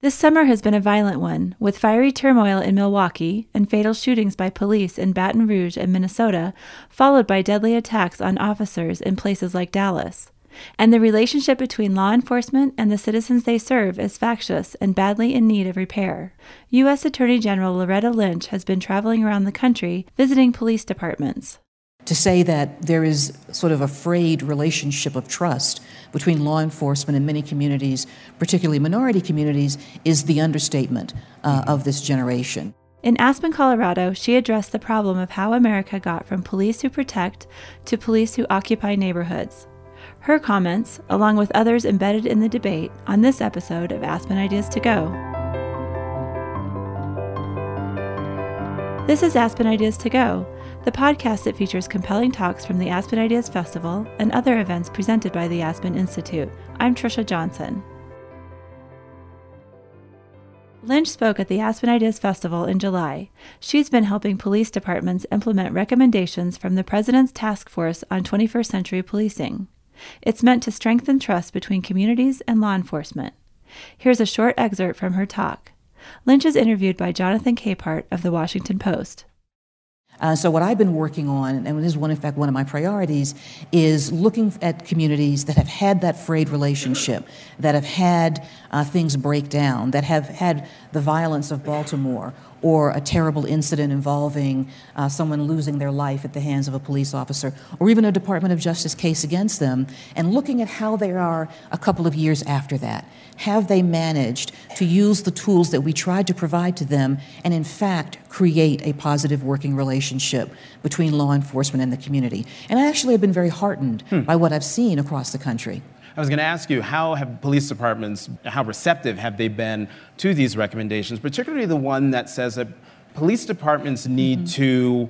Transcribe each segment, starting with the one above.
This summer has been a violent one, with fiery turmoil in Milwaukee and fatal shootings by police in Baton Rouge and Minnesota, followed by deadly attacks on officers in places like Dallas. And the relationship between law enforcement and the citizens they serve is factious and badly in need of repair. U.S. Attorney General Loretta Lynch has been traveling around the country visiting police departments to say that there is sort of a frayed relationship of trust between law enforcement and many communities, particularly minority communities, is the understatement uh, of this generation. In Aspen, Colorado, she addressed the problem of how America got from police who protect to police who occupy neighborhoods. Her comments, along with others embedded in the debate, on this episode of Aspen Ideas to Go. This is Aspen Ideas to Go the podcast that features compelling talks from the Aspen Ideas Festival and other events presented by the Aspen Institute. I'm Trisha Johnson. Lynch spoke at the Aspen Ideas Festival in July. She's been helping police departments implement recommendations from the President's Task Force on 21st Century Policing. It's meant to strengthen trust between communities and law enforcement. Here's a short excerpt from her talk. Lynch is interviewed by Jonathan Capehart of the Washington Post. Uh, so what I've been working on, and this is one, in fact, one of my priorities, is looking at communities that have had that frayed relationship, that have had uh, things break down, that have had the violence of Baltimore, or a terrible incident involving uh, someone losing their life at the hands of a police officer, or even a Department of Justice case against them, and looking at how they are a couple of years after that. Have they managed to use the tools that we tried to provide to them and, in fact, create a positive working relationship between law enforcement and the community? And I actually have been very heartened hmm. by what I've seen across the country. I was going to ask you, how have police departments, how receptive have they been to these recommendations, particularly the one that says that police departments need mm-hmm. to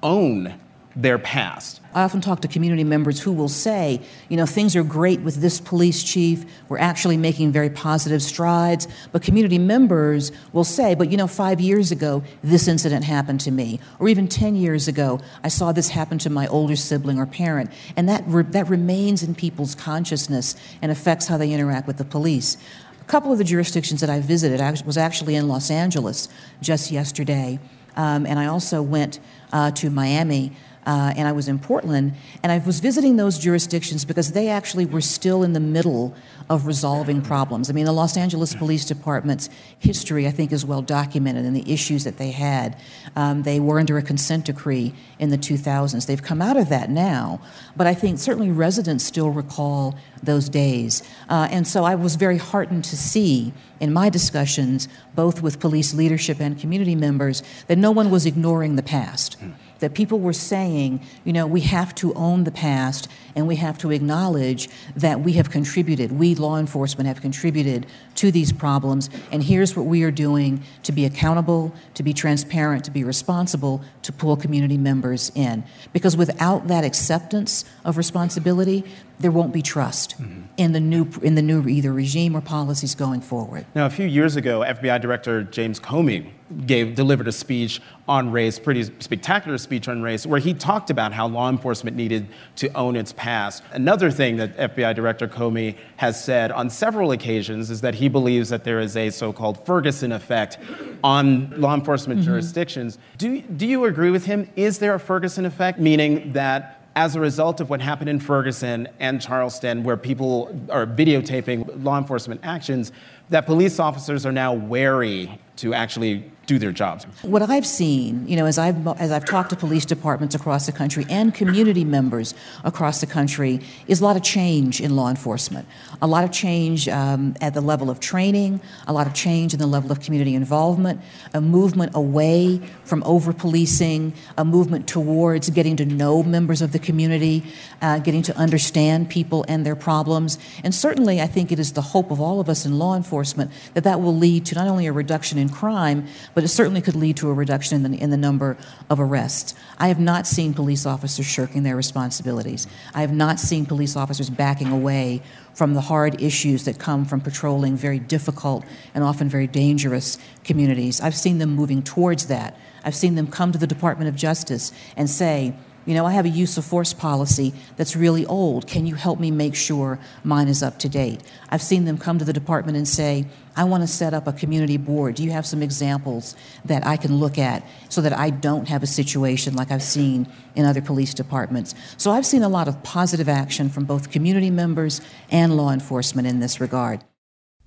own their past. I often talk to community members who will say, you know, things are great with this police chief. We're actually making very positive strides. But community members will say, but you know, five years ago, this incident happened to me. Or even 10 years ago, I saw this happen to my older sibling or parent. And that, re- that remains in people's consciousness and affects how they interact with the police. A couple of the jurisdictions that I visited, I was actually in Los Angeles just yesterday. Um, and I also went uh, to Miami uh, and I was in Portland, and I was visiting those jurisdictions because they actually were still in the middle of resolving problems. I mean, the Los Angeles Police Department's history, I think, is well documented and the issues that they had. Um, they were under a consent decree in the 2000s. They've come out of that now, but I think certainly residents still recall those days. Uh, and so I was very heartened to see in my discussions, both with police leadership and community members, that no one was ignoring the past that people were saying, you know, we have to own the past and we have to acknowledge that we have contributed, we law enforcement have contributed to these problems, and here's what we are doing to be accountable, to be transparent, to be responsible, to pull community members in. Because without that acceptance of responsibility, there won't be trust mm-hmm. in the new in the new either regime or policies going forward. Now, a few years ago, FBI Director James Comey gave delivered a speech on race, pretty spectacular speech on race, where he talked about how law enforcement needed to own its past. Another thing that FBI Director Comey has said on several occasions is that he believes that there is a so-called Ferguson effect on law enforcement mm-hmm. jurisdictions. Do do you agree with him? Is there a Ferguson effect, meaning that as a result of what happened in Ferguson and Charleston, where people are videotaping law enforcement actions, that police officers are now wary to actually do their jobs. What I've seen, you know, as I've as I've talked to police departments across the country and community members across the country, is a lot of change in law enforcement. A lot of change um, at the level of training, a lot of change in the level of community involvement, a movement away from over policing, a movement towards getting to know members of the community, uh, getting to understand people and their problems. And certainly, I think it is the hope of all of us in law enforcement that that will lead to not only a reduction in crime, but it certainly could lead to a reduction in the, in the number of arrests. I have not seen police officers shirking their responsibilities. I have not seen police officers backing away from the hard issues that come from patrolling very difficult and often very dangerous communities. I've seen them moving towards that. I've seen them come to the Department of Justice and say, You know, I have a use of force policy that's really old. Can you help me make sure mine is up to date? I've seen them come to the department and say, I want to set up a community board. Do you have some examples that I can look at so that I don't have a situation like I've seen in other police departments? So I've seen a lot of positive action from both community members and law enforcement in this regard.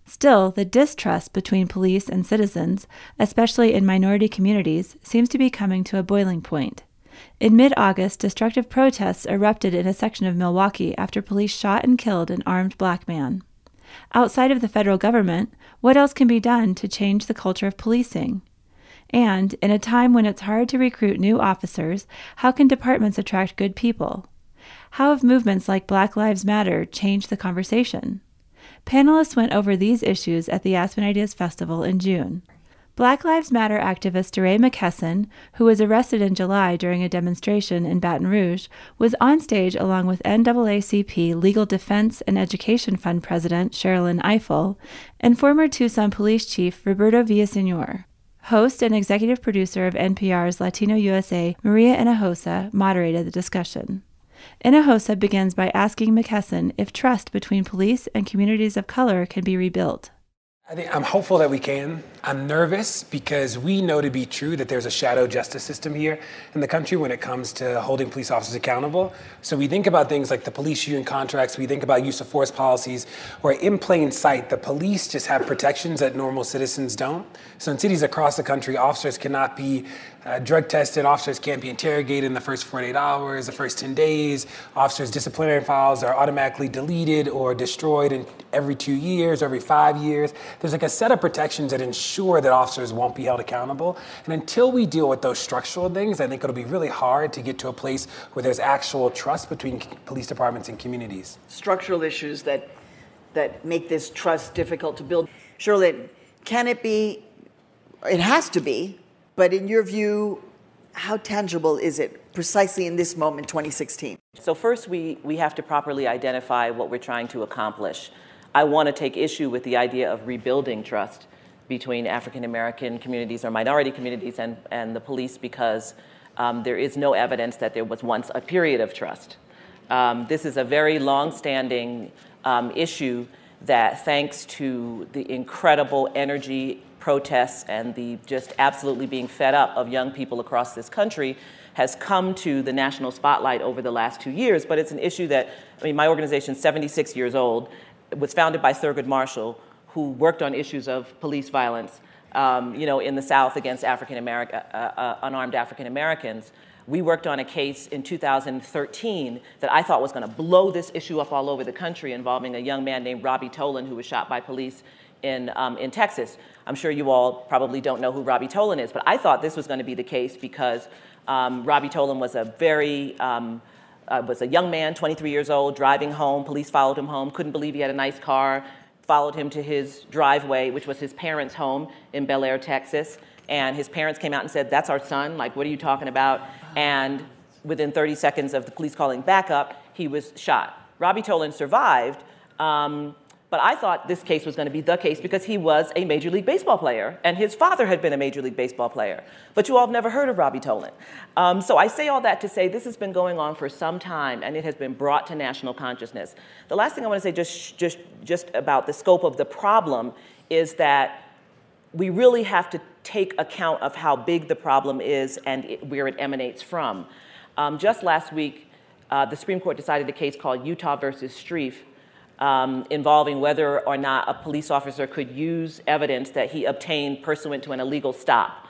Still, the distrust between police and citizens, especially in minority communities, seems to be coming to a boiling point. In mid August, destructive protests erupted in a section of Milwaukee after police shot and killed an armed black man. Outside of the federal government, what else can be done to change the culture of policing? And, in a time when it's hard to recruit new officers, how can departments attract good people? How have movements like Black Lives Matter changed the conversation? Panelists went over these issues at the Aspen Ideas Festival in June. Black Lives Matter activist DeRay McKesson, who was arrested in July during a demonstration in Baton Rouge, was on stage along with NAACP Legal Defense and Education Fund President Sherrilyn Ifill and former Tucson Police Chief Roberto Villasenor. Host and executive producer of NPR's Latino USA, Maria Hinojosa, moderated the discussion. Hinojosa begins by asking McKesson if trust between police and communities of color can be rebuilt. I think I'm hopeful that we can. I'm nervous because we know to be true that there's a shadow justice system here in the country when it comes to holding police officers accountable. So we think about things like the police union contracts, we think about use of force policies, where in plain sight, the police just have protections that normal citizens don't. So in cities across the country, officers cannot be uh, drug tested, officers can't be interrogated in the first 48 hours, the first 10 days. Officers' disciplinary files are automatically deleted or destroyed in every two years, every five years. There's like a set of protections that ensure that officers won't be held accountable. And until we deal with those structural things, I think it'll be really hard to get to a place where there's actual trust between police departments and communities. Structural issues that that make this trust difficult to build. Shirley, can it be? It has to be but in your view, how tangible is it precisely in this moment, 2016? So, first, we, we have to properly identify what we're trying to accomplish. I want to take issue with the idea of rebuilding trust between African American communities or minority communities and, and the police because um, there is no evidence that there was once a period of trust. Um, this is a very long standing um, issue that, thanks to the incredible energy protests and the just absolutely being fed up of young people across this country has come to the national spotlight over the last two years. But it's an issue that, I mean, my organization is 76 years old. Was founded by Thurgood Marshall, who worked on issues of police violence, um, you know, in the South against African American, uh, uh, unarmed African Americans. We worked on a case in 2013 that I thought was going to blow this issue up all over the country involving a young man named Robbie Tolan who was shot by police in, um, in Texas. I'm sure you all probably don't know who Robbie Tolan is, but I thought this was going to be the case because um, Robbie Tolan was a very um, uh, was a young man, 23 years old, driving home. Police followed him home. Couldn't believe he had a nice car. Followed him to his driveway, which was his parents' home in Bellaire, Texas. And his parents came out and said, "That's our son. Like, what are you talking about?" And within 30 seconds of the police calling backup, he was shot. Robbie Tolan survived. Um, but I thought this case was going to be the case because he was a Major League Baseball player, and his father had been a Major League Baseball player. But you all have never heard of Robbie Tolan. Um, so I say all that to say this has been going on for some time, and it has been brought to national consciousness. The last thing I want to say, just, just, just about the scope of the problem, is that we really have to take account of how big the problem is and it, where it emanates from. Um, just last week, uh, the Supreme Court decided a case called Utah versus Strieff um, involving whether or not a police officer could use evidence that he obtained pursuant to an illegal stop.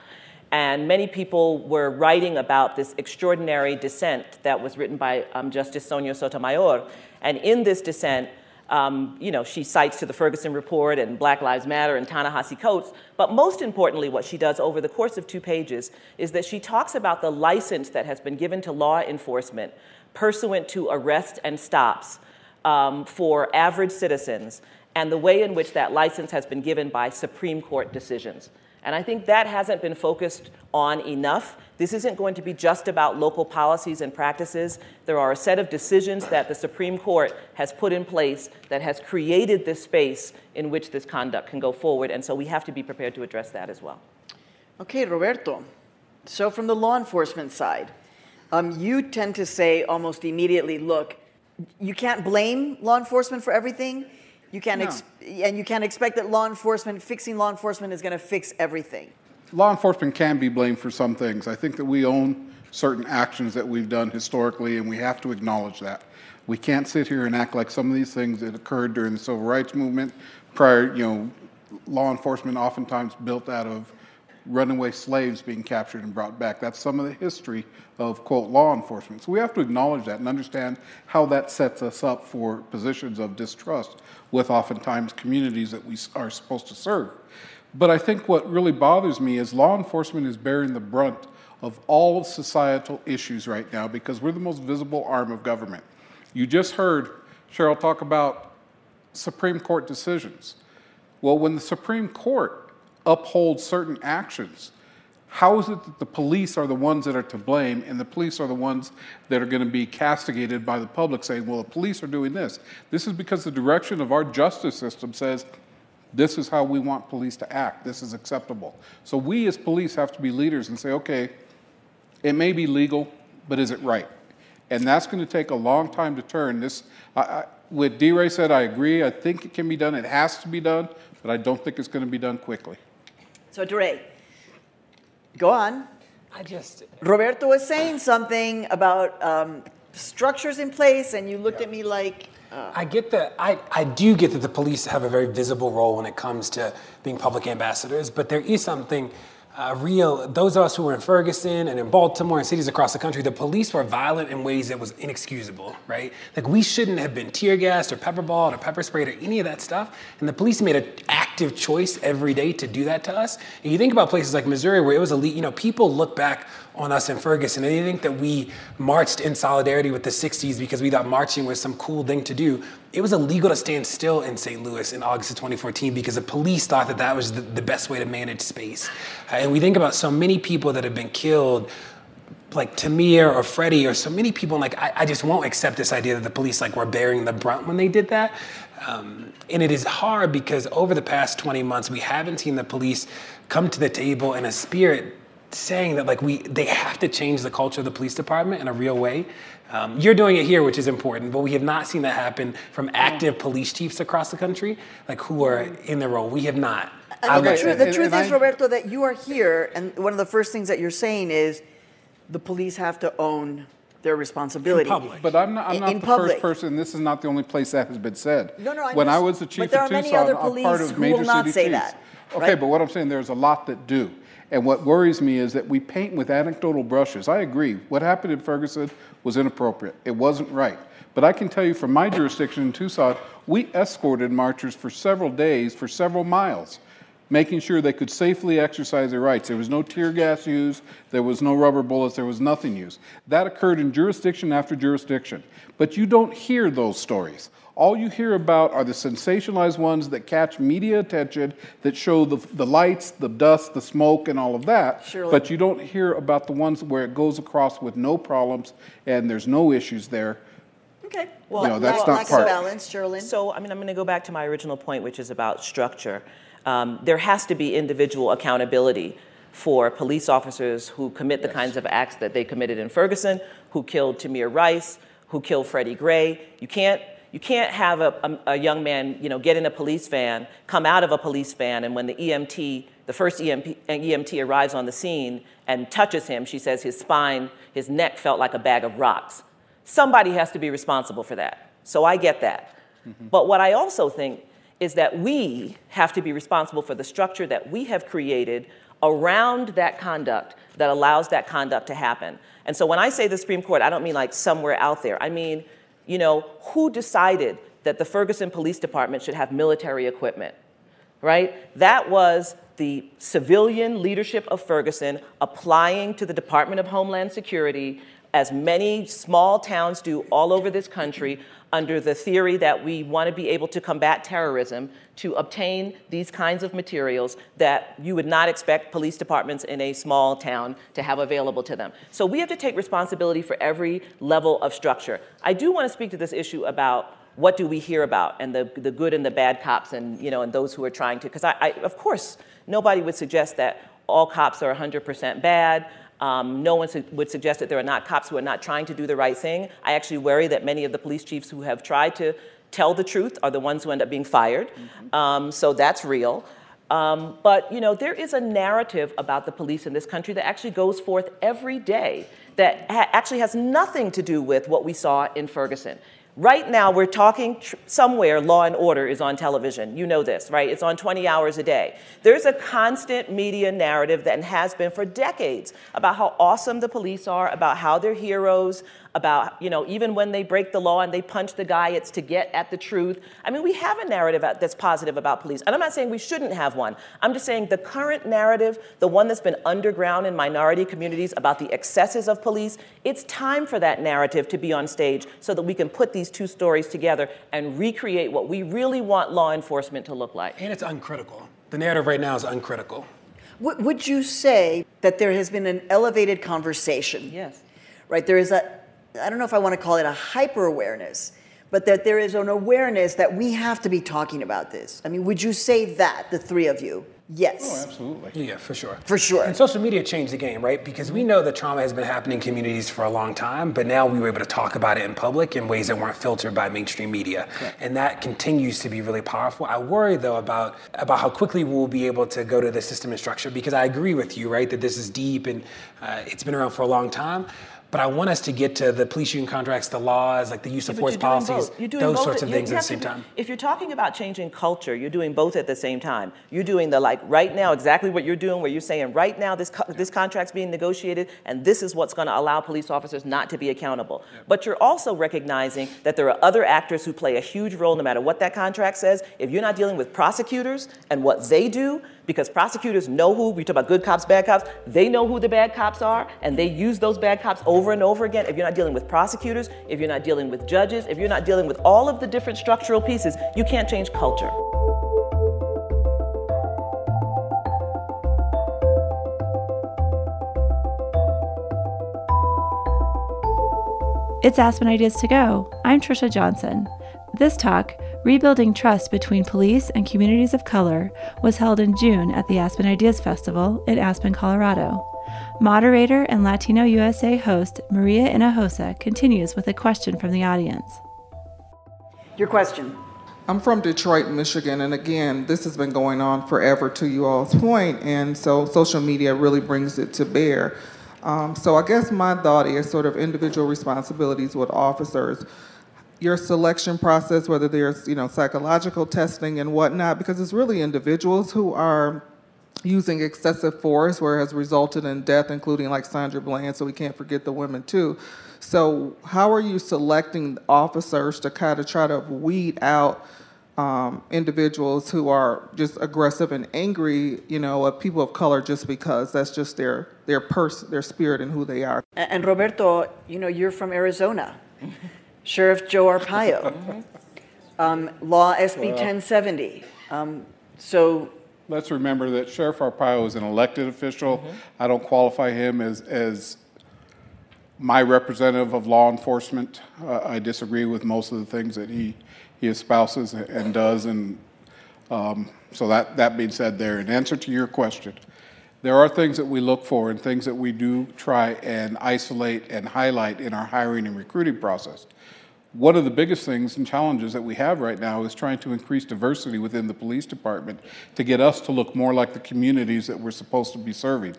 And many people were writing about this extraordinary dissent that was written by um, Justice Sonia Sotomayor. And in this dissent, um, you know, she cites to the Ferguson Report and Black Lives Matter and Ta-Nehisi Coates. But most importantly, what she does over the course of two pages is that she talks about the license that has been given to law enforcement pursuant to arrests and stops um, for average citizens and the way in which that license has been given by Supreme Court decisions. And I think that hasn't been focused on enough. This isn't going to be just about local policies and practices. There are a set of decisions that the Supreme Court has put in place that has created this space in which this conduct can go forward. And so we have to be prepared to address that as well. Okay, Roberto. So, from the law enforcement side, um, you tend to say almost immediately, look, you can't blame law enforcement for everything. You can't, No. and you can't expect that law enforcement, fixing law enforcement is going to fix everything. law enforcement can be blamed for some things. I think that we own certain actions that we've done historically, and we have to acknowledge that. We can't sit here and act like some of these things that occurred during the civil rights movement, prior, you know, law enforcement oftentimes built out of runaway slaves being captured and brought back. That's some of the history of, quote, law enforcement. So we have to acknowledge that and understand how that sets us up for positions of distrust with oftentimes communities that we are supposed to serve. But I think what really bothers me is law enforcement is bearing the brunt of all societal issues right now because we're the most visible arm of government. You just heard Cheryl talk about Supreme Court decisions. Well, when the Supreme Court upholds certain actions, how is it that the police are the ones that are to blame and the police are the ones that are going to be castigated by the public saying, well, the police are doing this? This is because the direction of our justice system says this is how we want police to act, this is acceptable. So we as police have to be leaders and say, okay, it may be legal, but is it right? And that's going to take a long time to turn. This, I, I, what DeRay said, I agree. I think it can be done. It has to be done, but I don't think it's going to be done quickly. So, DeRay, go on. I just, Roberto was saying something about um, structures in place, and you looked at me like, I get that. I, I do get that the police have a very visible role when it comes to being public ambassadors, but there is something uh, real. Those of us who were in Ferguson and in Baltimore and cities across the country, the police were violent in ways that was inexcusable, right? Like we shouldn't have been tear gassed or pepper balled or pepper sprayed or any of that stuff. And the police made an active choice every day to do that to us. And you think about places like Missouri where it was elite, you know, people look back on us in Ferguson and they think that we marched in solidarity with the 60s because we thought marching was some cool thing to do. It was illegal to stand still in St. Louis in August of 2014 because the police thought that that was the, the best way to manage space. Uh, and we think about so many people that have been killed like Tamir or Freddie or so many people, like I, I just won't accept this idea that the police like were bearing the brunt when they did that. Um, and it is hard because over the past 20 months, we haven't seen the police come to the table in a spirit saying that like we they have to change the culture of the police department in a real way. Um, you're doing it here, which is important, but we have not seen that happen from active police chiefs across the country, like who are in their role. We have not. And I the would- truth, the truth and is, I- Roberto, that you are here, and one of the first things that you're saying is the police have to own their responsibility. public. But I'm not, I'm not in the public. first person, this is not the only place that has been said. No, no, I When I was the but chief there of are many Tucson, other I'm part police of who major will not city say chiefs. that, Okay, right? but what I'm saying, there's a lot that do. And what worries me is that we paint with anecdotal brushes. I agree. What happened in Ferguson was inappropriate. It wasn't right. But I can tell you from my jurisdiction in Tucson, we escorted marchers for several days, for several miles, making sure they could safely exercise their rights. There was no tear gas used, there was no rubber bullets, there was nothing used. That occurred in jurisdiction after jurisdiction. But you don't hear those stories. All you hear about are the sensationalized ones that catch media attention, that show the, the lights, the dust, the smoke, and all of that. Surely. But you don't hear about the ones where it goes across with no problems and there's no issues there. Okay. Well, No, that's lack, not lack of part- balance, Sherrilyn. So, I mean, I'm going to go back to my original point, which is about structure. Um, there has to be individual accountability for police officers who commit the kinds of acts that they committed in Ferguson, who killed Tamir Rice, who killed Freddie Gray. You can't. You can't have a, a, a young man, you know, get in a police van, come out of a police van, and when the EMT, the first EMP, EMT arrives on the scene and touches him, she says his spine, his neck felt like a bag of rocks. Somebody has to be responsible for that. So I get that. Mm-hmm. But what I also think is that we have to be responsible for the structure that we have created around that conduct that allows that conduct to happen. And so when I say the Supreme Court, I don't mean like somewhere out there. I mean, you know, who decided that the Ferguson Police Department should have military equipment? right? That was the civilian leadership of Ferguson applying to the Department of Homeland Security, as many small towns do all over this country, under the theory that we want to be able to combat terrorism, to obtain these kinds of materials that you would not expect police departments in a small town to have available to them. So we have to take responsibility for every level of structure. I do want to speak to this issue about what do we hear about and the, the good and the bad cops and you know and those who are trying to because I, I of course nobody would suggest that all cops are 100% bad Um, no one su- would suggest that there are not cops who are not trying to do the right thing. I actually worry that many of the police chiefs who have tried to tell the truth are the ones who end up being fired. Mm-hmm. Um, so that's real. Um, but you know, there is a narrative about the police in this country that actually goes forth every day that ha- actually has nothing to do with what we saw in Ferguson. Right now, we're talking somewhere, Law and Order is on television. You know this, right? It's on 20 hours a day. There's a constant media narrative that has been for decades about how awesome the police are, about how they're heroes, about, you know, even when they break the law and they punch the guy, it's to get at the truth. I mean, we have a narrative that's positive about police. And I'm not saying we shouldn't have one. I'm just saying the current narrative, the one that's been underground in minority communities about the excesses of police, it's time for that narrative to be on stage so that we can put these two stories together and recreate what we really want law enforcement to look like. And it's uncritical. The narrative right now is uncritical. Would you say that there has been an elevated conversation? Yes. Right? There is a, I don't know if I want to call it a hyper awareness, but that there is an awareness that we have to be talking about this. I mean, would you say that, the three of you? Yes. Oh, absolutely. Yeah, for sure. For sure. And social media changed the game, right? Because we know that trauma has been happening in communities for a long time, but now we were able to talk about it in public in ways that weren't filtered by mainstream media. And that continues to be really powerful. I worry though about about how quickly we'll be able to go to the system and structure because I agree with you, right, that this is deep and uh, it's been around for a long time. But I want us to get to the police union contracts, the laws, like the use of Yeah, force policies. You're doing those sorts of things at the same time. If you're talking about changing culture, you're doing both at the same time. You're doing the like right now exactly what you're doing, where you're saying right now this co- this contract's being negotiated, and this is what's going to allow police officers not to be accountable. But you're also recognizing that there are other actors who play a huge role, no matter what that contract says. If you're not dealing with prosecutors and what they do, because prosecutors know who, we talk about good cops, bad cops, they know who the bad cops are, and they use those bad cops over and over again. If you're not dealing with prosecutors, if you're not dealing with judges, if you're not dealing with all of the different structural pieces, you can't change culture. It's Aspen Ideas to Go. I'm Trisha Johnson. This talk, Rebuilding Trust Between Police and Communities of Color, was held in June at the Aspen Ideas Festival in Aspen, Colorado. Moderator and Latino USA host Maria Hinojosa continues with a question from the audience. Your question. I'm from Detroit, Michigan, and again, this has been going on forever to you all's point, and so social media really brings it to bear. Um, so I guess my thought is sort of individual responsibilities with officers. Your selection process, whether there's you know psychological testing and whatnot, because it's really individuals who are using excessive force where it has resulted in death, including like Sandra Bland, so we can't forget the women too. So, how are you selecting officers to kind of try to weed out um, individuals who are just aggressive and angry, you know, of people of color just because that's just their their person, their spirit, and who they are? And Roberto, you know, you're from Arizona. Sheriff Joe Arpaio. Um, Law SB 1070. Um, so Let's remember that Sheriff Arpaio is an elected official. I don't qualify him as, as my representative of law enforcement. Uh, I disagree with most of the things that he, he espouses and does. And um, so that, that being said there, in answer to your question, there are things that we look for and things that we do try and isolate and highlight in our hiring and recruiting process. One of the biggest things and challenges that we have right now is trying to increase diversity within the police department to get us to look more like the communities that we're supposed to be serving.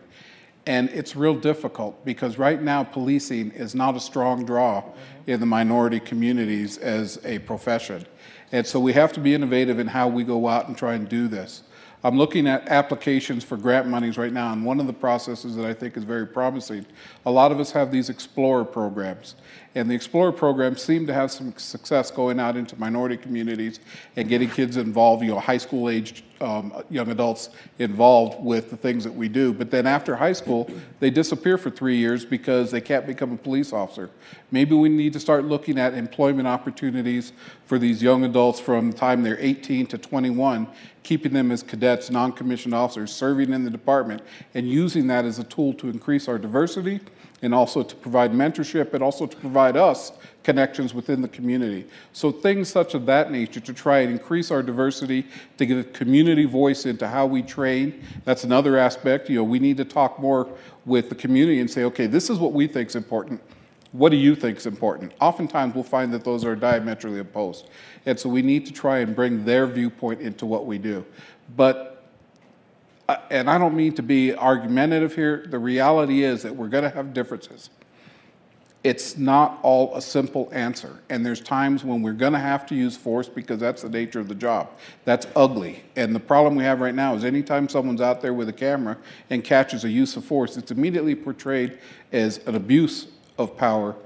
And it's real difficult because right now policing is not a strong draw mm-hmm. in the minority communities as a profession. And so we have to be innovative in how we go out and try and do this. I'm looking at applications for grant monies right now, and one of the processes that I think is very promising, a lot of us have these Explorer programs. And the Explorer programs seem to have some success going out into minority communities and getting kids involved, you know, high school aged um, young adults involved with the things that we do. But then after high school, they disappear for three years because they can't become a police officer. Maybe we need to start looking at employment opportunities for these young adults from the time they're 18 to 21, keeping them as cadets, non commissioned officers, serving in the department, and using that as a tool to increase our diversity and also to provide mentorship and also to provide us connections within the community. So things such of that nature to try and increase our diversity, to a community voice into how we train. That's another aspect. You know, we need to talk more with the community and say, okay, this is what we think is important. What do you think is important? Oftentimes we'll find that those are diametrically opposed. And so we need to try and bring their viewpoint into what we do. But and I don't mean to be argumentative here. The reality is that we're going to have differences. It's not all a simple answer. And there's times when we're going to have to use force because that's the nature of the job. That's ugly. And the problem we have right now is anytime someone's out there with a camera and catches a use of force, it's immediately portrayed as an abuse of power.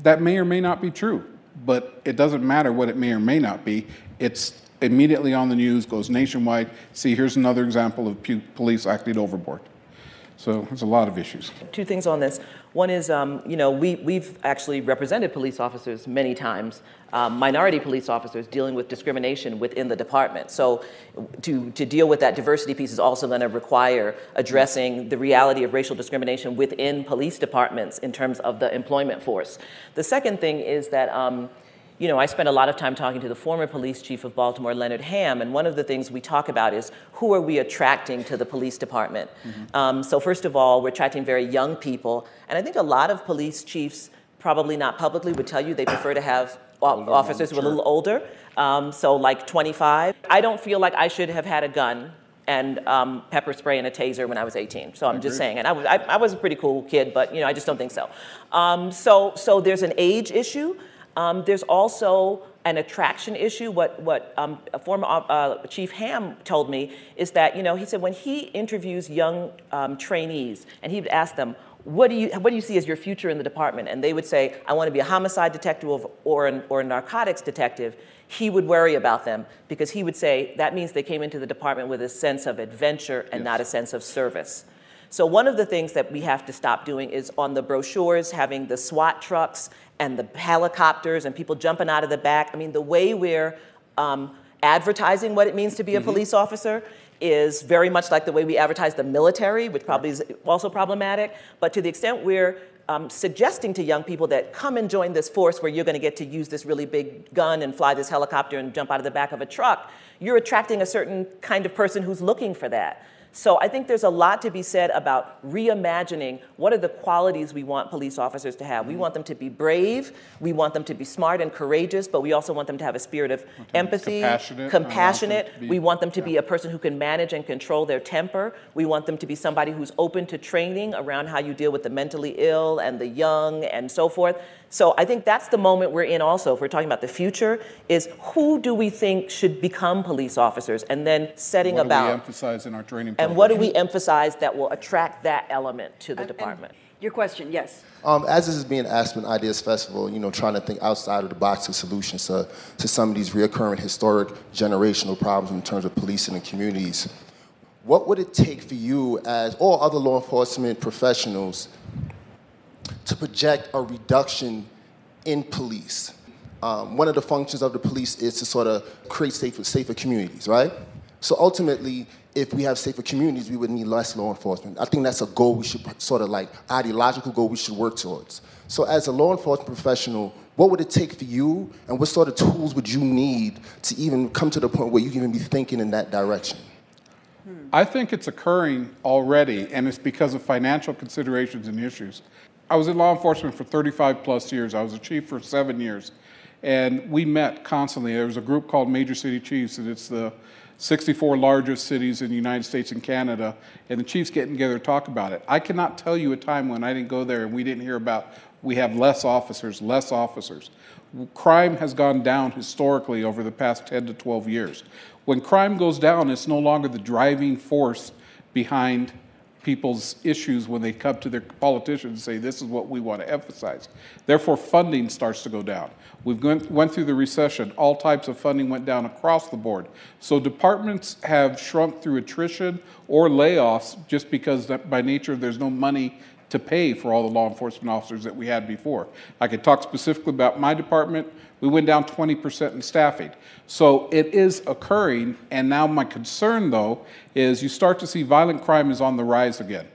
That may or may not be true, but it doesn't matter what it may or may not be. It's immediately on the news, goes nationwide. See, here's another example of police acting overboard. So there's a lot of issues. Two things on this. One is, um, you know, we, we've actually represented police officers many times, um, minority police officers dealing with discrimination within the department. So to, to deal with that diversity piece is also going to require addressing the reality of racial discrimination within police departments in terms of the employment force. The second thing is that um, you know, I spent a lot of time talking to the former police chief of Baltimore, Leonard Hamm, and one of the things we talk about is who are we attracting to the police department? Mm-hmm. Um, so first of all, we're attracting very young people, and I think a lot of police chiefs, probably not publicly, would tell you they prefer to have officers who are a little older, um, so like 25. I don't feel like I should have had a gun and um, pepper spray and a taser when I was 18. So I'm just saying, and I was, I, I, was a pretty cool kid, but you know, I just don't think so. Um, so, so there's an age issue. Um, there's also an attraction issue. What, what um, a former uh, Chief Hamm told me is that, you know, he said when he interviews young um, trainees and he would ask them, what do, you, what do you see as your future in the department? And they would say, I want to be a homicide detective or, an, or a narcotics detective. He would worry about them because he would say that means they came into the department with a sense of adventure and yes. not a sense of service. So one of the things that we have to stop doing is on the brochures having the SWAT trucks and the helicopters and people jumping out of the back. I mean, the way we're um, advertising what it means to be a mm-hmm. police officer is very much like the way we advertise the military, which probably is also problematic. But to the extent we're um, suggesting to young people that come and join this force where you're going to get to use this really big gun and fly this helicopter and jump out of the back of a truck, you're attracting a certain kind of person who's looking for that. So I think there's a lot to be said about reimagining what are the qualities we want police officers to have. We mm-hmm. want them to be brave, we want them to be smart and courageous, but we also want them to have a spirit of empathy, compassionate. Uh, compassionate. Want be, we want them to yeah. be a person who can manage and control their temper. We want them to be somebody who's open to training around how you deal with the mentally ill and the young and so forth. So I think that's the moment we're in also, if we're talking about the future, is who do we think should become police officers? And then setting what about. We emphasize in our training? And what do we emphasize that will attract that element to the and, department? And your question, yes. Um, as this is being Aspen Ideas Festival, you know, trying to think outside of the box of solutions to, to some of these reoccurring historic generational problems in terms of policing and communities, what would it take for you as, or other law enforcement professionals, to project a reduction in police. Um, one of the functions of the police is to sort of create safer, safer communities, right? So ultimately, if we have safer communities, we would need less law enforcement. I think that's a goal we should sort of like ideological goal we should work towards. So as a law enforcement professional, what would it take for you, and what sort of tools would you need to even come to the point where you can even be thinking in that direction? Hmm. I think it's occurring already, and it's because of financial considerations and issues. I was in law enforcement for 35 plus years. I was a chief for seven years. And we met constantly. There was a group called Major City Chiefs, and it's the 64 largest cities in the United States and Canada. And the chiefs get together to talk about it. I cannot tell you a time when I didn't go there and we didn't hear about we have less officers, less officers. Crime has gone down historically over the past 10 to 12 years. When crime goes down, it's no longer the driving force behind people's issues when they come to their politicians and say, this is what we want to emphasize. Therefore, funding starts to go down. We've went, went through the recession. All types of funding went down across the board. So departments have shrunk through attrition or layoffs just because by nature there's no money to pay for all the law enforcement officers that we had before. I could talk specifically about my department. We went down 20% in staffing. So it is occurring, and now my concern, though, is you start to see violent crime is on the rise again.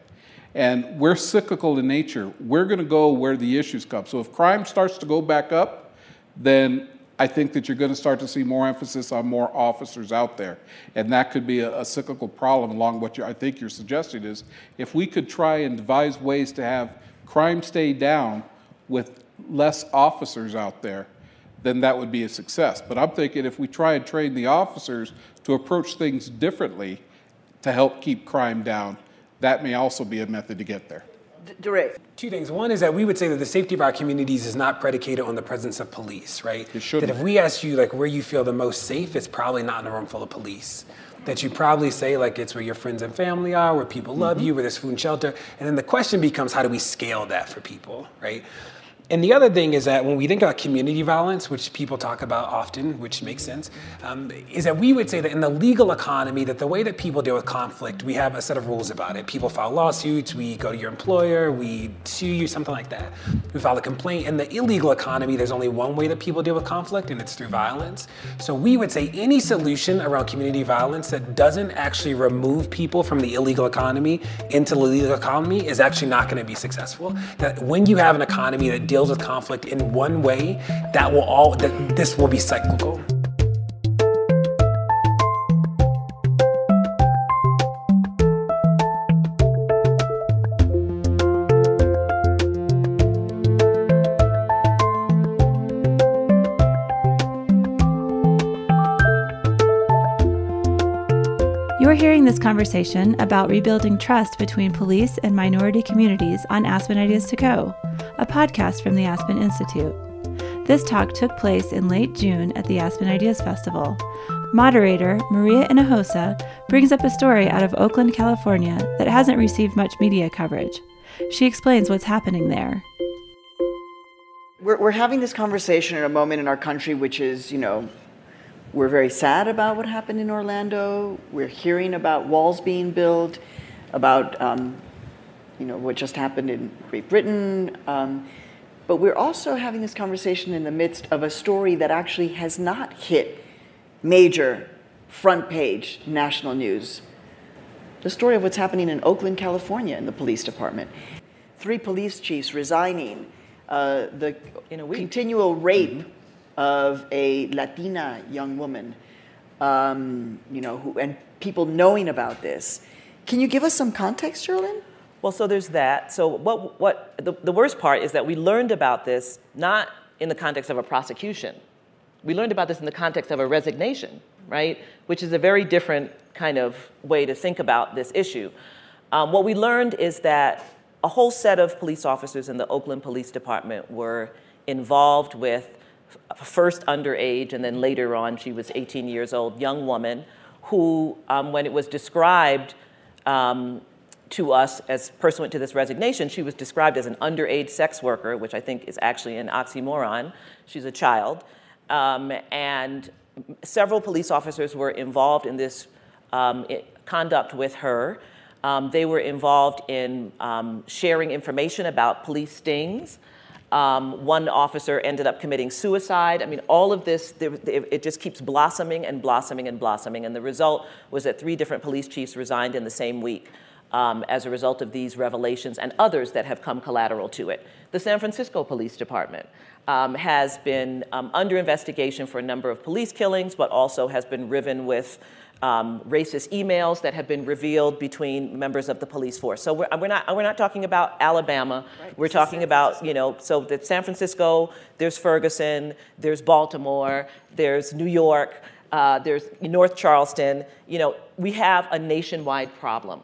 And we're cyclical in nature. We're going to go where the issues come. So if crime starts to go back up, then I think that you're going to start to see more emphasis on more officers out there. And that could be a, a cyclical problem along what I think you're suggesting is if we could try and devise ways to have crime stay down with less officers out there, then that would be a success. But I'm thinking if we try and train the officers to approach things differently to help keep crime down, that may also be a method to get there. Direct. Two things. One is that we would say that the safety of our communities is not predicated on the presence of police, right? It shouldn't. That if we ask you like where you feel the most safe, it's probably not in a room full of police. That you probably say like it's where your friends and family are, where people love Mm-hmm. you, where there's food and shelter. And then the question becomes how do we scale that for people, right? And the other thing is that when we think about community violence, which people talk about often, which makes sense, um, is that we would say that in the legal economy, that the way that people deal with conflict, we have a set of rules about it. People file lawsuits, we go to your employer, we sue you, something like that. We file a complaint. In the illegal economy, there's only one way that people deal with conflict, and it's through violence. So we would say any solution around community violence that doesn't actually remove people from the illegal economy into the legal economy is actually not going to be successful. That when you have an economy that deals with conflict in one way, that will all that this will be cyclical. You're hearing this conversation about rebuilding trust between police and minority communities on Aspen Ideas to Go, a podcast from the Aspen Institute. This talk took place in late June at the Aspen Ideas Festival. Moderator Maria Hinojosa brings up a story out of Oakland, California that hasn't received much media coverage. She explains what's happening there. We're, we're having this conversation at a moment in our country which is, you know, we're very sad about what happened in Orlando. We're hearing about walls being built, about, um, you know, what just happened in Great Britain. Um, but we're also having this conversation in the midst of a story that actually has not hit major front page national news. The story of what's happening in Oakland, California, in the police department. Three police chiefs resigning, uh, the In a week. continual rape of a Latina young woman, um, you know, who, and people knowing about this. Can you give us some context, Sherrilyn? Well, so there's that. So what, what the, the worst part is that we learned about this not in the context of a prosecution. We learned about this in the context of a resignation, right? Which is a very different kind of way to think about this issue. Um, what we learned is that a whole set of police officers in the Oakland Police Department were involved with first underage and then later on she was 18 years old young woman who um, when it was described um, to us as pursuant to this resignation she was described as an underage sex worker which i think is actually an oxymoron. She's a child. Um, and several police officers were involved in this um, i- conduct with her. Um, they were involved in um, sharing information about police stings um, one officer ended up committing suicide. I mean, all of this—it it just keeps blossoming and blossoming and blossoming. And the result was that three different police chiefs resigned in the same week um, as a result of these revelations and others that have come collateral to it. The San Francisco Police Department um, has been um, under investigation for a number of police killings, but also has been riven with um, racist emails that have been revealed between members of the police force. So we're, we're, not, we're not talking about Alabama. We're talking about, you know, so that San Francisco, there's Ferguson, there's Baltimore, there's New York, uh, there's North Charleston. You know, we have a nationwide problem.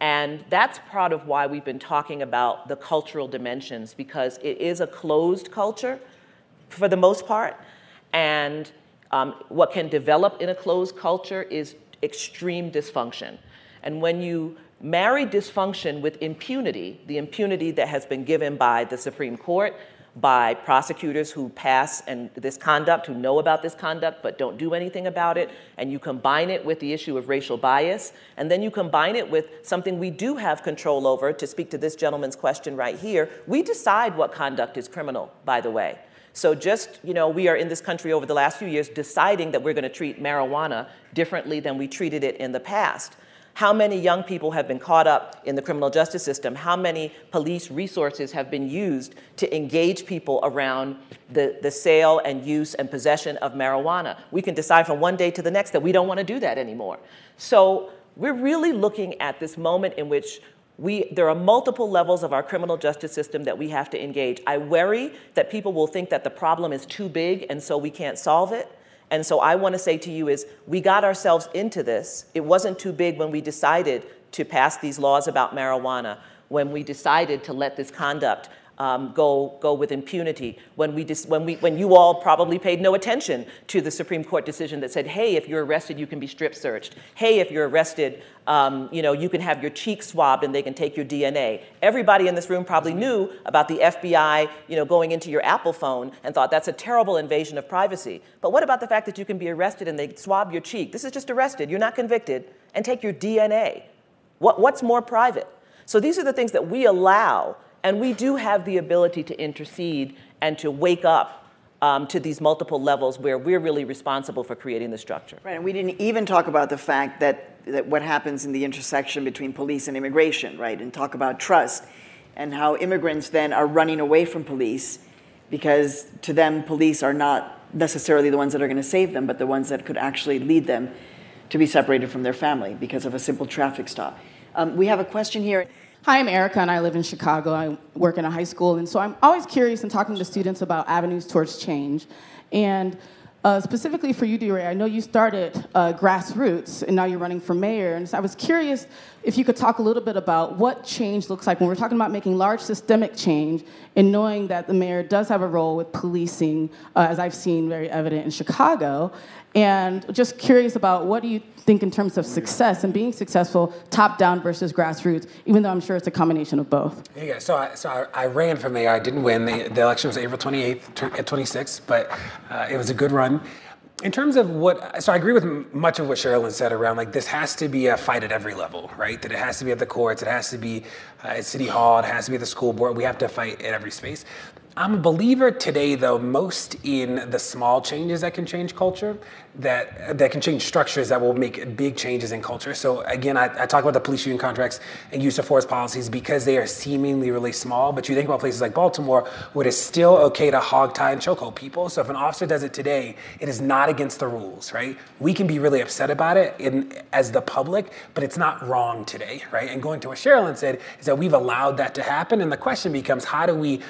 And that's part of why we've been talking about the cultural dimensions because it is a closed culture for the most part. And um, what can develop in a closed culture is extreme dysfunction. And when you marry dysfunction with impunity, the impunity that has been given by the Supreme Court, by prosecutors who pass and this conduct, who know about this conduct but don't do anything about it, and you combine it with the issue of racial bias, and then you combine it with something we do have control over, to speak to this gentleman's question right here, we decide what conduct is criminal, by the way. So just, you know, we are in this country over the last few years deciding that we're going to treat marijuana differently than we treated it in the past. How many young people have been caught up in the criminal justice system? How many police resources have been used to engage people around the, the sale and use and possession of marijuana? We can decide from one day to the next that we don't want to do that anymore. So we're really looking at this moment in which we, there are multiple levels of our criminal justice system that we have to engage. I worry that people will think that the problem is too big and so we can't solve it. And so I want to say to you is we got ourselves into this. It wasn't too big when we decided to pass these laws about marijuana, when we decided to let this conduct um, go, go with impunity, when, we dis- when, we, when you all probably paid no attention to the Supreme Court decision that said, hey, if you're arrested, you can be strip searched. Hey, if you're arrested, um, you know, you can have your cheek swabbed and they can take your DNA. Everybody in this room probably knew about the FBI, you know, going into your Apple phone and thought that's a terrible invasion of privacy. But what about the fact that you can be arrested and they swab your cheek? This is just arrested, you're not convicted, and take your DNA. What, what's more private? So these are the things that we allow and we do have the ability to intercede and to wake up um, to these multiple levels where we're really responsible for creating the structure. Right, and we didn't even talk about the fact that, that what happens in the intersection between police and immigration, right? And talk about trust and how immigrants then are running away from police because to them, police are not necessarily the ones that are going to save them, but the ones that could actually lead them to be separated from their family because of a simple traffic stop. Um, we have a question here. Hi, I'm Erica, and I live in Chicago. I work in a high school, and so I'm always curious in talking to students about avenues towards change. And uh, specifically for you, DeRay, I know you started uh, grassroots, and now you're running for mayor. And so I was curious if you could talk a little bit about what change looks like when we're talking about making large systemic change and knowing that the mayor does have a role with policing, uh, as I've seen very evident in Chicago. And just curious about what do you think in terms of success and being successful, top down versus grassroots, even though I'm sure it's a combination of both. Yeah, so I, so I, I ran for mayor. I didn't win. The, the election was April 28th at 26th, but uh, it was a good run. In terms of what, so I agree with much of what Sherrilyn said around like this has to be a fight at every level, right? That it has to be at the courts, it has to be uh, at City Hall, it has to be at the school board. We have to fight at every space. I'm a believer today, though, most in the small changes that can change culture, that that can change structures that will make big changes in culture. So again, I, I, talk about the police union contracts and use of force policies because they are seemingly really small. But you think about places like Baltimore, where it is still okay to hog tie and chokehold people. So if an officer does it today, it is not against the rules, right? We can be really upset about it in, as the public, but it's not wrong today, right? And going to what Sherrilyn said is that we've allowed that to happen, and the question becomes, how do we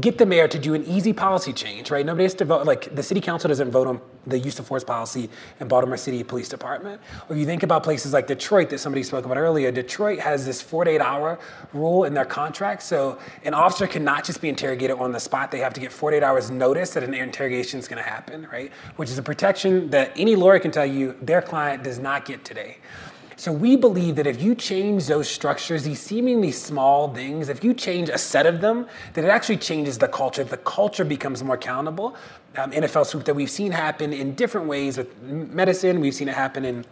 get the mayor to do an easy policy change, right? Nobody has to vote, like the city council doesn't vote on the use of force policy in Baltimore City Police Department. Or you think about places like Detroit that somebody spoke about earlier, Detroit has this 48 hour rule in their contract. So an officer cannot just be interrogated on the spot. They have to get 48 hours notice that an interrogation is gonna happen, right? Which is a protection that any lawyer can tell you their client does not get today. So we believe that if you change those structures, these seemingly small things, if you change a set of them, that it actually changes the culture. The culture becomes more accountable. Um, NFL swoop that we've seen happen in different ways with medicine, we've seen it happen in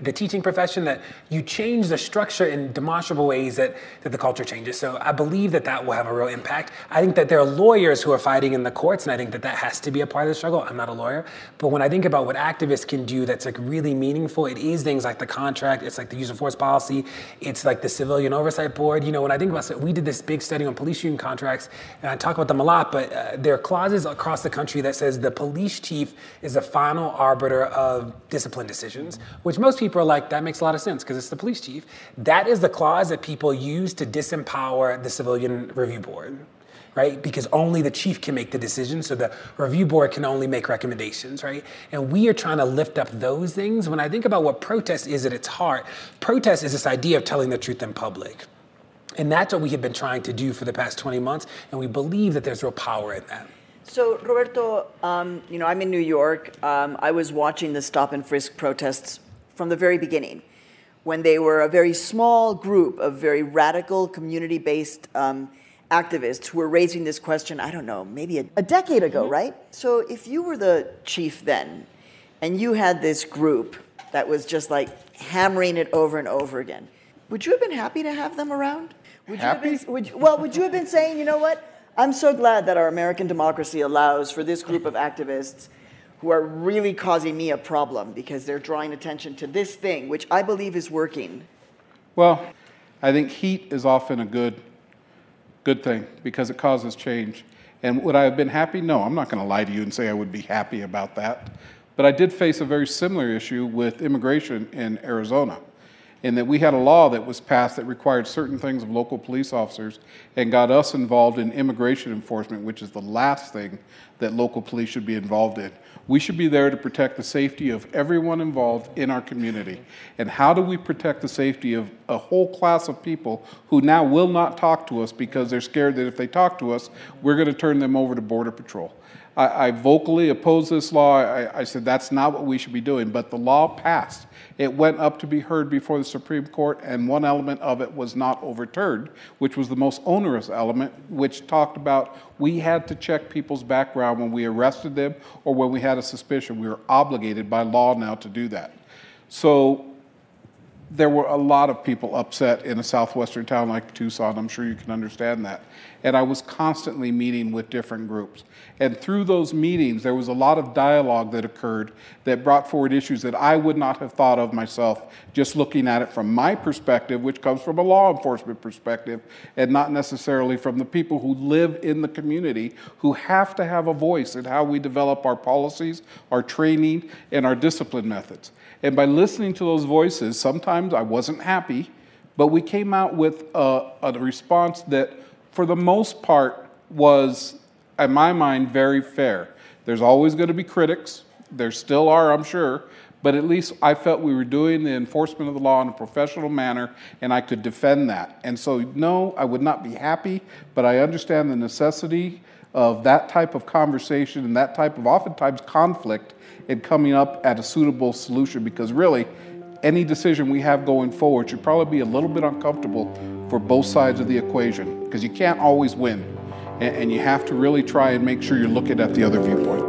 the teaching profession that you change the structure in demonstrable ways that, that the culture changes. So I believe that that will have a real impact. I think that there are lawyers who are fighting in the courts, and I think that that has to be a part of the struggle. I'm not a lawyer, but when I think about what activists can do that's like really meaningful, it is things like the contract, it's like the use of force policy, it's like the civilian oversight board. You know, when I think about it, we did this big study on police union contracts, and I talk about them a lot, but uh, there are clauses across the country that says the police chief is the final arbiter of discipline decisions, which most people people are like, that makes a lot of sense because it's the police chief. That is the clause that people use to disempower the civilian review board right? Because only the chief can make the decision, so the review board can only make recommendations, right? And we are trying to lift up those things. When I think about what protest is at its heart, protest is this idea of telling the truth in public. And that's what we have been trying to do for the past 20 months, and we believe that there's real power in that. So, Roberto, um, you know, I'm in New York. Um, I was watching the stop and frisk protests from the very beginning, when they were a very small group of very radical, community based um, activists who were raising this question, I don't know, maybe a, a decade ago, mm-hmm. right? So if you were the chief then, and you had this group that was just like hammering it over and over again, would you have been happy to have them around? Would happy? You have been, would you, well, would you have been saying, you know what? I'm so glad that our American democracy allows for this group of activists who are really causing me a problem because they're drawing attention to this thing, which I believe is working. Well, I think heat is often a good, good thing because it causes change. And would I have been happy? No, I'm not going to lie to you and say I would be happy about that. But I did face a very similar issue with immigration in Arizona, in that we had a law that was passed that required certain things of local police officers and got us involved in immigration enforcement, which is the last thing that local police should be involved in. We should be there to protect the safety of everyone involved in our community. And how do we protect the safety of a whole class of people who now will not talk to us because they're scared that if they talk to us, we're going to turn them over to Border Patrol? I, I vocally opposed this law. I, I said that's not what we should be doing, but the law passed. It went up to be heard before the Supreme Court, and one element of it was not overturned, which was the most onerous element, which talked about we had to check people's background when we arrested them or when we had a suspicion. We were obligated by law now to do that. So there were a lot of people upset in a southwestern town like Tucson. I'm sure you can understand that. And I was constantly meeting with different groups. And through those meetings, there was a lot of dialogue that occurred that brought forward issues that I would not have thought of myself just looking at it from my perspective, which comes from a law enforcement perspective, and not necessarily from the people who live in the community who have to have a voice in how we develop our policies, our training, and our discipline methods. And by listening to those voices, sometimes I wasn't happy, but we came out with a, a response that, for the most part, was, in my mind, very fair. There's always going to be critics. There still are, I'm sure. But at least I felt we were doing the enforcement of the law in a professional manner and I could defend that. And so, no, I would not be happy, but I understand the necessity of that type of conversation and that type of oftentimes conflict and coming up at a suitable solution because really any decision we have going forward should probably be a little bit uncomfortable for both sides of the equation because you can't always win and, you have to really try and make sure you're looking at the other viewpoint.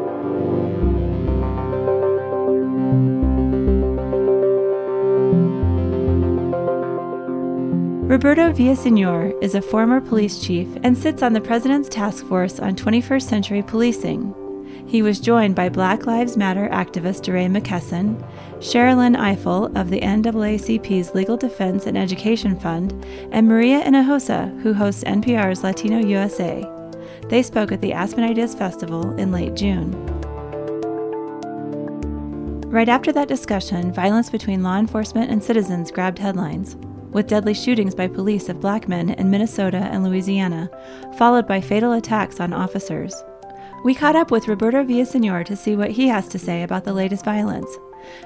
Roberto Villasenor is a former police chief and sits on the President's Task Force on 21st Century Policing. He was joined by Black Lives Matter activist DeRay McKesson, Sherrilyn Ifill of the NAACP's Legal Defense and Education Fund, and Maria Hinojosa, who hosts NPR's Latino USA. They spoke at the Aspen Ideas Festival in late June. Right after that discussion, violence between law enforcement and citizens grabbed headlines, with deadly shootings by police of black men in Minnesota and Louisiana, followed by fatal attacks on officers. We caught up with Roberto Villasenor to see what he has to say about the latest violence.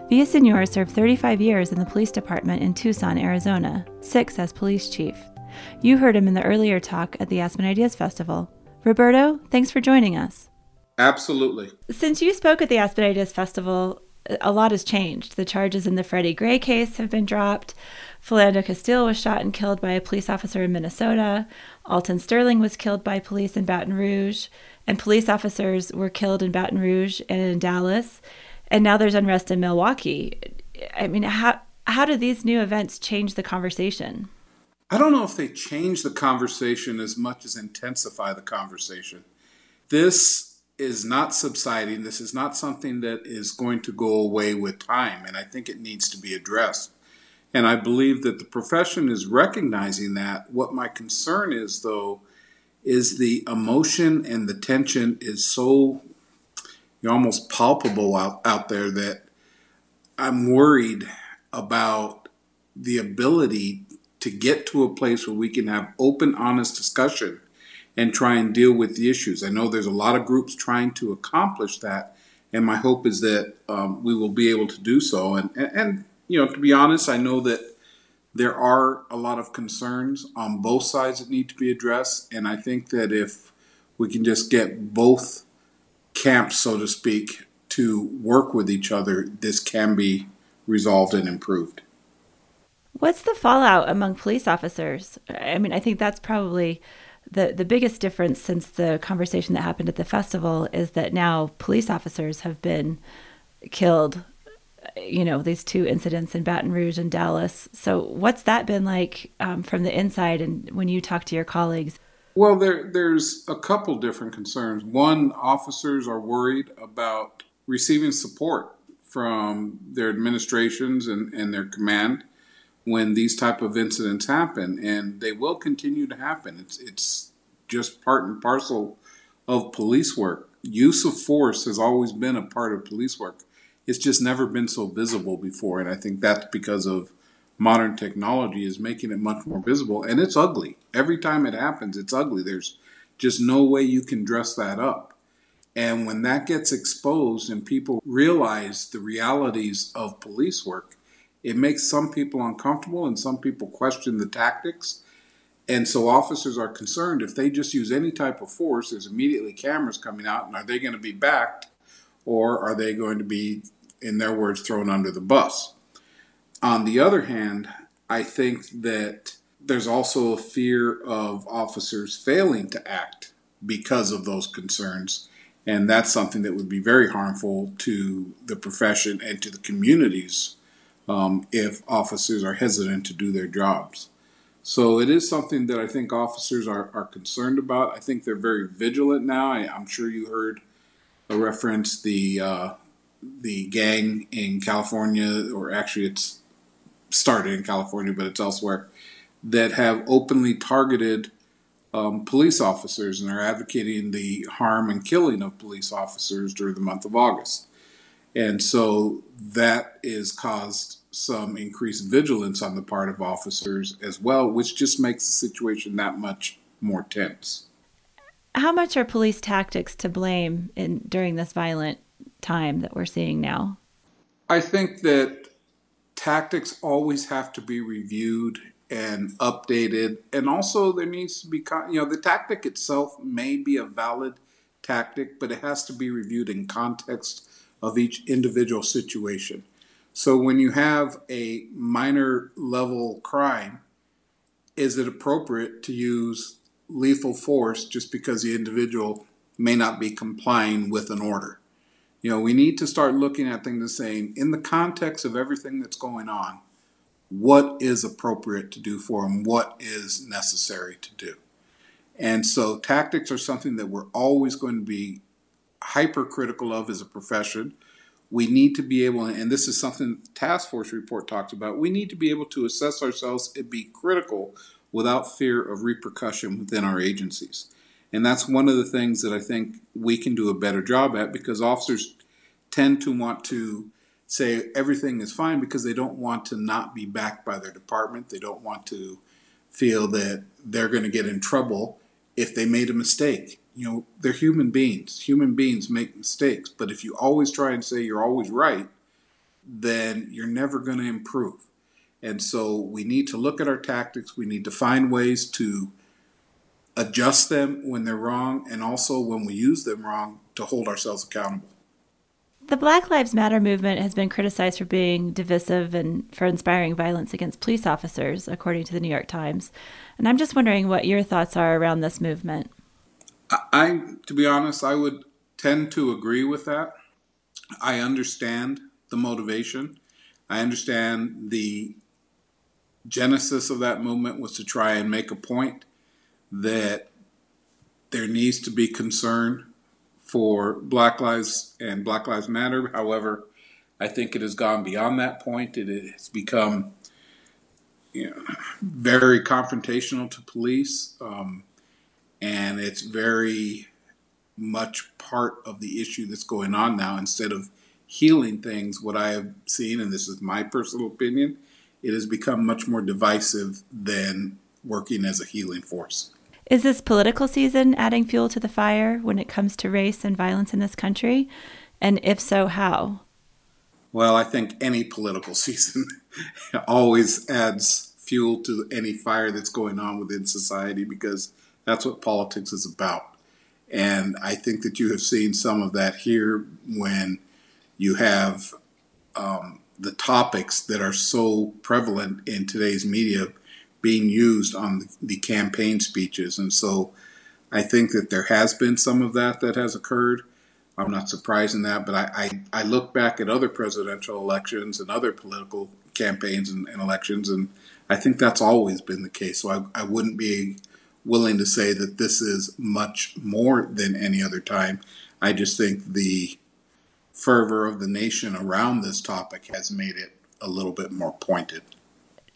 Villasenor served 35 years in the police department in Tucson, Arizona, six as police chief. You heard him in the earlier talk at the Aspen Ideas Festival. Roberto, thanks for joining us. Absolutely. Since you spoke at the Aspen Ideas Festival, a lot has changed. The charges in the Freddie Gray case have been dropped. Philando Castile was shot and killed by a police officer in Minnesota. Alton Sterling was killed by police in Baton Rouge and police officers were killed in Baton Rouge and in Dallas, and now there's unrest in Milwaukee. I mean, how how do these new events change the conversation? I don't know if they change the conversation as much as intensify the conversation. This is not subsiding. This is not something that is going to go away with time, and I think it needs to be addressed. And I believe that the profession is recognizing that. What my concern is, though, is the emotion and the tension is so almost palpable out, out there that I'm worried about the ability to get to a place where we can have open, honest discussion and try and deal with the issues. I know there's a lot of groups trying to accomplish that, and my hope is that um, we will be able to do so. And, and, and, you know, to be honest, I know that there are a lot of concerns on both sides that need to be addressed. And I think that if we can just get both camps, so to speak, to work with each other, this can be resolved and improved. What's the fallout among police officers? I mean, I think that's probably the, the biggest difference since the conversation that happened at the festival is that now police officers have been killed you know these two incidents in Baton Rouge and Dallas. So what's that been like um, from the inside, and when you talk to your colleagues? Well, there there's a couple different concerns. One, officers are worried about receiving support from their administrations and, and their command. when these type of incidents happen, and they will continue to happen. It's it's just part and parcel of police work. Use of force has always been a part of police work. It's just never been so visible before, and I think that's because of modern technology is making it much more visible. And it's ugly. Every time it happens, it's ugly. There's just no way you can dress that up. And when that gets exposed and people realize the realities of police work, it makes some people uncomfortable and some people question the tactics. And so officers are concerned if they just use any type of force, there's immediately cameras coming out, and are they going to be backed or are they going to be, in their words, thrown under the bus? On the other hand, I think that there's also a fear of officers failing to act because of those concerns. And that's something that would be very harmful to the profession and to the communities um, if officers are hesitant to do their jobs. So it is something that I think officers are, are concerned about. I think they're very vigilant now. I, am sure you heard reference the uh, the gang in California, or actually it's started in California, but it's elsewhere, that have openly targeted um, police officers and are advocating the harm and killing of police officers during the month of August. And so that is caused some increased vigilance on the part of officers as well, which just makes the situation that much more tense. How much are police tactics to blame in during this violent time that we're seeing now? I think that tactics always have to be reviewed and updated, and also there needs to be, you know, the tactic itself may be a valid tactic, but it has to be reviewed in context of each individual situation. So when you have a minor level crime, is it appropriate to use lethal force just because the individual may not be complying with an order? You know, we need to start looking at things and saying, in the context of everything that's going on, what is appropriate to do for them, what is necessary to do. And so tactics are something that we're always going to be hypercritical of as a profession we need to be able, and this is something the task force report talks about, we need to be able to assess ourselves and be critical without fear of repercussion within our agencies. And that's one of the things that I think we can do a better job at because officers tend to want to say everything is fine because they don't want to not be backed by their department. They don't want to feel that they're going to get in trouble if they made a mistake you know, they're human beings. Human beings make mistakes. But if you always try and say you're always right, then you're never going to improve. And so we need to look at our tactics. We need to find ways to adjust them when they're wrong, and also when we use them wrong, to hold ourselves accountable. The Black Lives Matter movement has been criticized for being divisive and for inspiring violence against police officers, according to the New York Times. And I'm just wondering what your thoughts are around this movement. I, to be honest, I would tend to agree with that. I understand the motivation. I understand the genesis of that movement was to try and make a point that there needs to be concern for Black Lives and Black Lives Matter. However, I think it has gone beyond that point. It has become you know, very confrontational to police. Um, and it's very much part of the issue that's going on now. Instead of healing things, what I have seen, and this is my personal opinion, it has become much more divisive than working as a healing force. Is this political season adding fuel to the fire when it comes to race and violence in this country? And if so, how? Well, I think any political season always adds fuel to any fire that's going on within society because that's what politics is about. And I think that you have seen some of that here when you have um, the topics that are so prevalent in today's media being used on the campaign speeches. And so I think that there has been some of that that has occurred. I'm not surprised in that, but I, I, I look back at other presidential elections and other political campaigns and, and, elections, and I think that's always been the case. So I, I wouldn't be willing to say that this is much more than any other time. I just think the fervor of the nation around this topic has made it a little bit more pointed.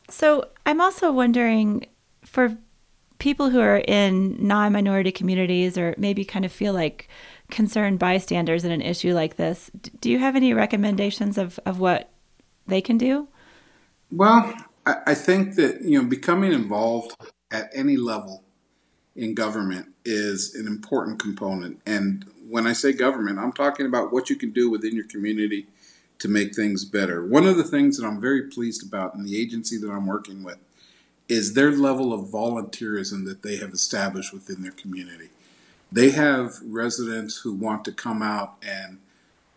So I'm also wondering for people who are in non minority communities or maybe kind of feel like concerned bystanders in an issue like this, do you have any recommendations of, of what they can do? Well, I, I think that, you know, becoming involved at any level in government is an important component. And when I say government, I'm talking about what you can do within your community to make things better. One of the things that I'm very pleased about in the agency that I'm working with is their level of volunteerism that they have established within their community. They have residents who want to come out and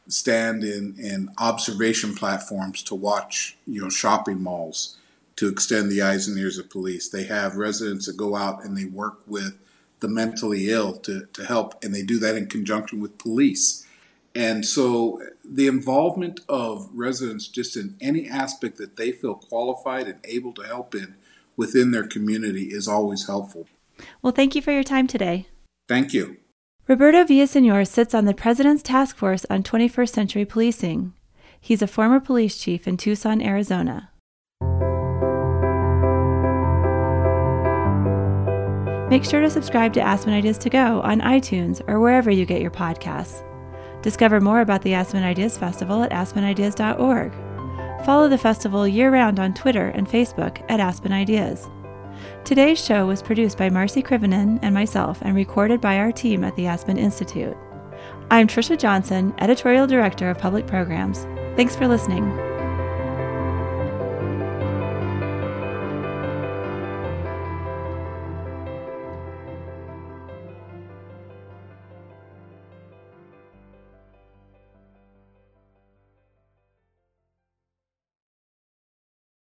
stand in, in observation platforms to watch, you know, shopping malls to extend the eyes and ears of police. They have residents that go out and they work with the mentally ill to, to help, and they do that in conjunction with police. And so the involvement of residents just in any aspect that they feel qualified and able to help in within their community is always helpful. Well, thank you for your time today. Thank you. Roberto Villasenor sits on the President's Task Force on 21st Century Policing. He's a former police chief in Tucson, Arizona. Make sure to subscribe to Aspen Ideas to Go on iTunes or wherever you get your podcasts. Discover more about the Aspen Ideas Festival at aspenideas.org. Follow the festival year round on Twitter and Facebook at Aspen Ideas. Today's show was produced by Marci Krivonen and myself and recorded by our team at the Aspen Institute. I'm Trisha Johnson, Editorial Director of Public Programs. Thanks for listening.